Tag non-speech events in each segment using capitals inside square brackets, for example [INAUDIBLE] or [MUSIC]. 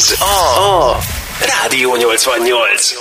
Ez a Rádió 88.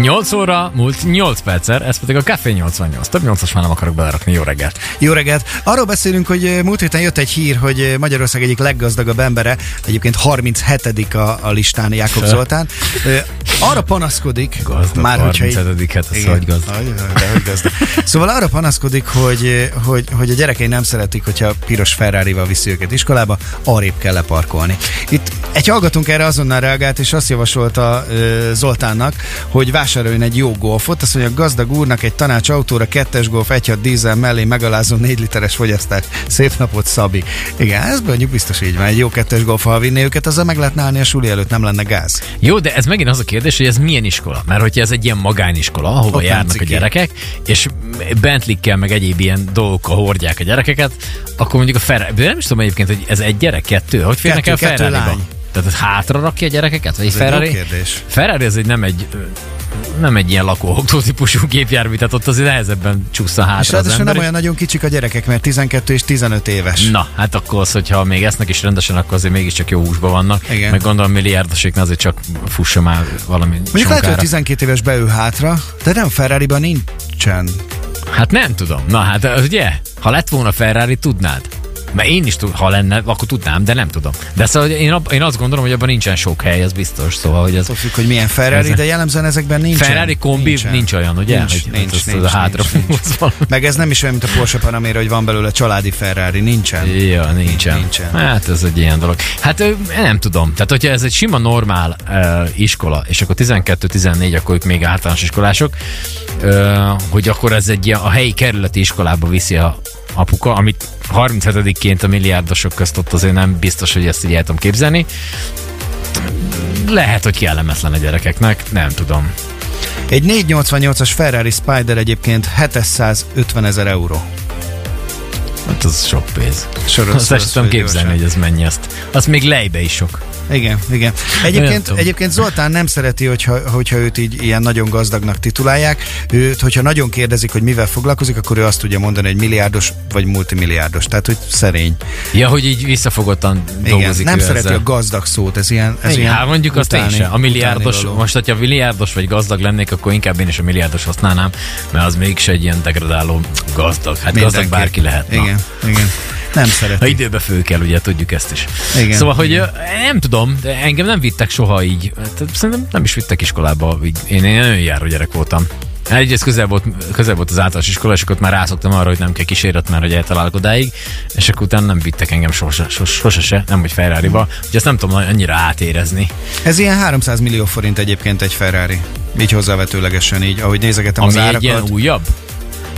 8 óra múlt 8 percer, ez pedig a Café 88. Több 8-as már nem akarok belerakni. Jó reggelt! Jó reggelt! Arról beszélünk, hogy eh, múlt héten jött egy hír, hogy eh, Magyarország egyik leggazdagabb embere, egyébként 37 a, a listán Jákob Zoltán. [LAUGHS] Arra panaszkodik, Gazdag, már hogyha így- 37 hát Igen. hogy gazdag. De hogy gazdag. Szóval arra panaszkodik, hogy, hogy, hogy a gyerekei nem szeretik, hogyha piros Ferrari-val viszi őket iskolába, arrébb kell leparkolni. Itt egy hallgatónk erre azonnal reagált, és azt javasolta uh, Zoltánnak, hogy vásároljon egy jó golfot. Azt mondja, gazdag úrnak egy tanács autóra, kettes golf, egy hat dízel mellé megalázó négy literes fogyasztás. Szép napot, Szabi. Igen, ez mondjuk biztos így van. Egy jó kettes golf, ha vinné őket, azzal meg lehetne állni a suli előtt, nem lenne gáz. Jó, de ez megint az a kérdés, hogy ez milyen iskola? Mert hogyha ez egy ilyen magániskola, ahova Ott járnak a gyerekek, és Bentley-kkel meg egyéb ilyen dolgokkal hordják a gyerekeket, akkor mondjuk a Ferrari, de nem is tudom egyébként, hogy ez egy gyerek, kettő? Hogy férnek Kettő, el ferrari. Tehát ez hátra rakja a gyerekeket? Vagy Ez egy jó Ferrari? kérdés. Ferrari ez egy nem egy nem egy ilyen lakóautó típusú gépjármű, tehát ott azért nehezebben csúszza És hátra az ráadásul ember. nem olyan nagyon kicsik a gyerekek, mert 12 és 15 éves. Na, hát akkor az, hogyha még esznek is rendesen, akkor azért mégiscsak jó húsban vannak. Igen. Meg gondolom milliárdoséknál azért csak fussa már valami Mondjuk lehet, hogy sonkára. 12 éves beül hátra, de nem Ferrari-ban nincsen. Hát nem tudom. Na hát ugye, ha lett volna Ferrari, tudnád. Mert én is tud, ha lenne, akkor tudnám, de nem tudom. De szóval én, ab, én azt gondolom, hogy abban nincsen sok hely, ez biztos. Szóval, hogy ez Attól függ, hogy milyen Ferrari, Ez- de jellemzően ezekben nincsen. Ferrari kombi nincs, nincs olyan, ugye? Nincs, hogy, nincs, nincs, a hátra nincs, nincs. Meg ez nem is olyan, mint a Porsche Panamera, hogy van belőle családi Ferrari. Nincsen. Ja, nincsen. Nincsen. Hát ez egy ilyen dolog. Hát nem tudom. Tehát, hogyha ez egy sima normál uh, iskola, és akkor 12-14, akkor ők még általános iskolások, uh, hogy akkor ez egy ilyen, a helyi kerületi iskolába viszi a apuka, amit 37-ként a milliárdosok közt ott azért nem biztos, hogy ezt így el tudom képzelni. Lehet, hogy kellemetlen a gyerekeknek, nem tudom. Egy 488-as Ferrari Spider egyébként 750 ezer euró. Hát az sok pénz. Soros, Azt sem tudom képzelni, hogy ez mennyi azt. Az még lejbe is sok. Igen, igen. Egyébként, egyébként Zoltán nem szereti, hogyha, hogyha őt így ilyen nagyon gazdagnak titulálják. Őt, hogyha nagyon kérdezik, hogy mivel foglalkozik, akkor ő azt tudja mondani, hogy milliárdos vagy multimilliárdos. Tehát, hogy szerény. Ja, hogy így visszafogottan Igen, dolgozik nem szereti ezzel. a gazdag szót, ez ilyen, ez Igen, ilyen hát mondjuk azt én sem. A milliárdos, most, hogyha milliárdos vagy gazdag lennék, akkor inkább én is a milliárdos használnám, mert az mégis egy ilyen degradáló gazdag. Hát gazdag Mindenki. bárki lehet. Igen, igen. Nem Ha szereti. időbe fő kell, ugye tudjuk ezt is. Igen. Szóval, hogy nem tudom, de engem nem vittek soha így. Tehát Szerintem nem is vittek iskolába. Így. Én, én nagyon járó gyerek voltam. Egyrészt közel volt, közel volt az általános iskola, és akkor ott már rászoktam arra, hogy nem kell kíséret, mert hogy eltalálok odáig, és akkor utána nem vittek engem sose, sose, sose se, nem hogy Ferrari-ba, hogy ezt nem tudom annyira átérezni. Ez ilyen 300 millió forint egyébként egy Ferrari. Így hozzávetőlegesen így, ahogy nézegetem az Ami egy árakat. ilyen újabb?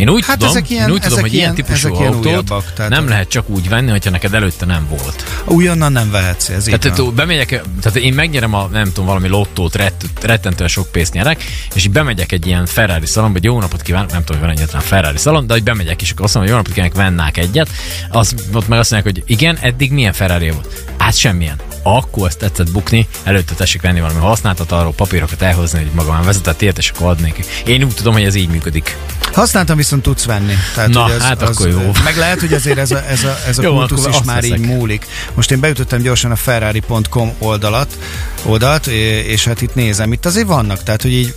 Én úgy Hát tudom, ezek ilyen- én úgy tudom, ezek hogy ilyen típusú ezek ilyen autót tehát nem lehet csak úgy venni, hogyha neked előtte nem volt. Újonnan nem vehetsz, ez Tehát tú, bemegyek, tehát én megnyerem a, nem tudom, valami lottót, rett, rettentően sok pénzt nyerek, és így bemegyek egy ilyen Ferrari szalomba, hogy jó napot kívánok, nem tudom, hogy van egyetlen Ferrari szalon, de hogy bemegyek, és akkor azt mondom, hogy jó napot kívánok, vennák egyet, az, ott meg azt mondják, hogy igen, eddig milyen Ferrari volt? Hát semmilyen. Akkor ezt tetszett bukni, előtte tessék venni valami használtat, arról papírokat elhozni, hogy maga már vezetett ilyet, és akkor adnék. Én úgy tudom, hogy ez így működik. Használtam, viszont tudsz venni. Tehát, Na, az, hát az, akkor jó. Meg lehet, hogy azért ez a, ez a, ez a [LAUGHS] Jó, kultusz is már így veszek. múlik. Most én beütöttem gyorsan a ferrari.com oldalat, oldalt, és hát itt nézem, itt azért vannak, tehát hogy így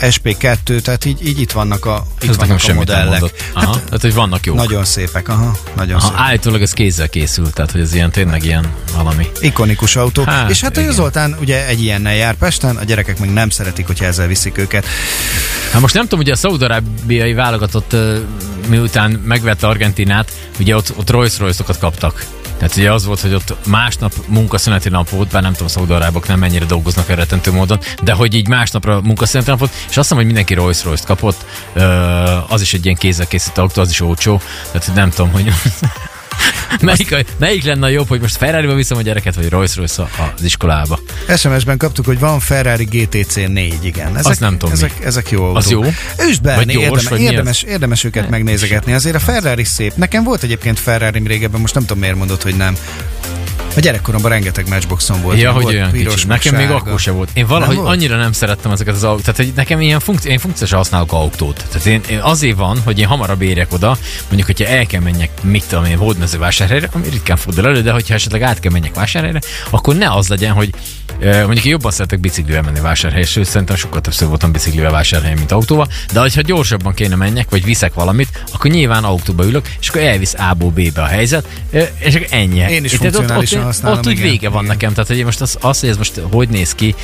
SP2, tehát így, így itt vannak a, itt Ez vannak a modellek. mondott. Aha, hát, tehát, hogy vannak jók. Nagyon szépek, aha, nagyon Aha, szépek. állítólag ez kézzel készült, tehát hogy ez ilyen tényleg ilyen valami. Ikonikus autó. Hát, és hát igen. Zoltán ugye egy ilyennel jár Pesten, a gyerekek meg nem szeretik, hogyha ezzel viszik őket. Hát most nem tudom, hogy a szaudarábiai válogatott ö, miután megvette Argentinát, ugye ott, ott Rolls Royce-okat kaptak. Tehát ugye az volt, hogy ott másnap munkaszüneti nap volt, bár nem tudom, szaudarábok nem mennyire dolgoznak eredetentő módon, de hogy így másnapra munkaszüneti nap volt, és azt hiszem, hogy mindenki Rolls Royce-t kapott, az is egy ilyen kézzel készített autó, az is olcsó, tehát nem tudom, hogy melyik, a, melyik lenne a jobb, hogy most Ferrari-ba viszem a gyereket, vagy Rolls Royce az iskolába. SMS-ben kaptuk, hogy van Ferrari GTC 4, igen. Ezek, Azt nem tudom ezek, ezek jó autók. Az jó? Be, Vagy gyors, érdemes, mi érdemes, érdemes őket megnézegetni. Azért a Ferrari szép. Nekem volt egyébként Ferrari régebben, most nem tudom miért mondod, hogy nem. A gyerekkoromban rengeteg matchboxon volt. Ja, hogy volt olyan piros, kicsi. Nekem még akkor se volt. Én valahogy Nem annyira nem szerettem ezeket az autót. Tehát, hogy nekem ilyen funkci- én funkciósan használok autót. Tehát én, én, azért van, hogy én hamarabb érek oda, mondjuk, hogyha el kell menjek, mit tudom én, hódmezővásárhelyre, ami ritkán fordul elő, de hogyha esetleg át kell menjek vásárhelyre, akkor ne az legyen, hogy mondjuk én jobban szeretek biciklivel menni vásárhelyre, sőt, szerintem sokkal többször voltam biciklivel vásárhelyen, mint autóval, de hogyha gyorsabban kéne menjek, vagy viszek valamit, akkor nyilván autóba ülök, és akkor elvisz A-ból B-be a helyzet, és akkor ennyi. Én is ott, funkcionálisan ott, használom, ott úgy igen, vége van nekem. Tehát, hogy most az, az, hogy ez most hogy néz ki,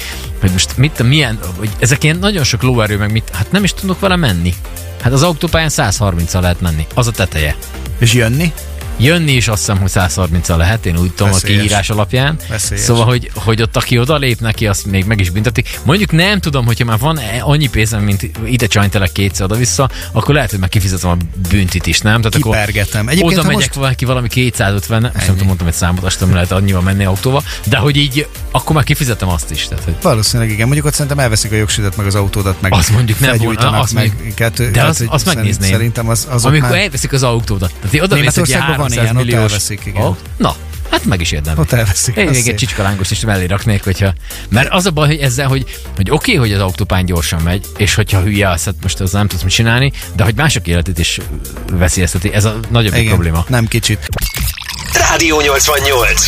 hogy most mit, milyen, hogy ezek ilyen nagyon sok lóerő, meg mit, hát nem is tudok vele menni. Hát az autópályán 130-al lehet menni, az a teteje. És jönni? Jönni is azt hiszem, hogy 130-al lehet, én úgy tudom a kiírás alapján. Veszélyes. Szóval, hogy, hogy ott aki oda lép neki, azt még meg is büntetik. Mondjuk nem tudom, hogyha már van annyi pénzem, mint ide csajntelek kétszer oda-vissza, akkor lehet, hogy már kifizetem a büntit is, nem? Tehát akkor Kipergetem. Egyébként, oda megyek most- valaki valami 250, nem tudom, mondtam egy számot, azt nem lehet annyival menni autóval, de hogy így, akkor már kifizetem azt is. Tehát, hogy Valószínűleg igen. Mondjuk ott szerintem elveszik a jogsüdet, meg az autódat, meg Azt mondjuk nem volna, azt meg még- kettő, de tehát, azt- megnézném. Szerintem az, az ott amikor már, elveszik az autódat. Tehát oda Németországban van 300 ilyen, ott milliós... elveszik, igen. Ó, Na, hát meg is érdemel. ott elveszik. Én az még egy szép. csicskalángost is mellé raknék, hogyha... Mert az a baj, hogy ezzel, hogy, hogy oké, okay, hogy az autópályán gyorsan megy, és hogyha hülye az, hát most az nem tudsz mit csinálni, de hogy mások életét is veszélyezteti, ez a nagyobb Igen, probléma. nem kicsit. Rádió 88.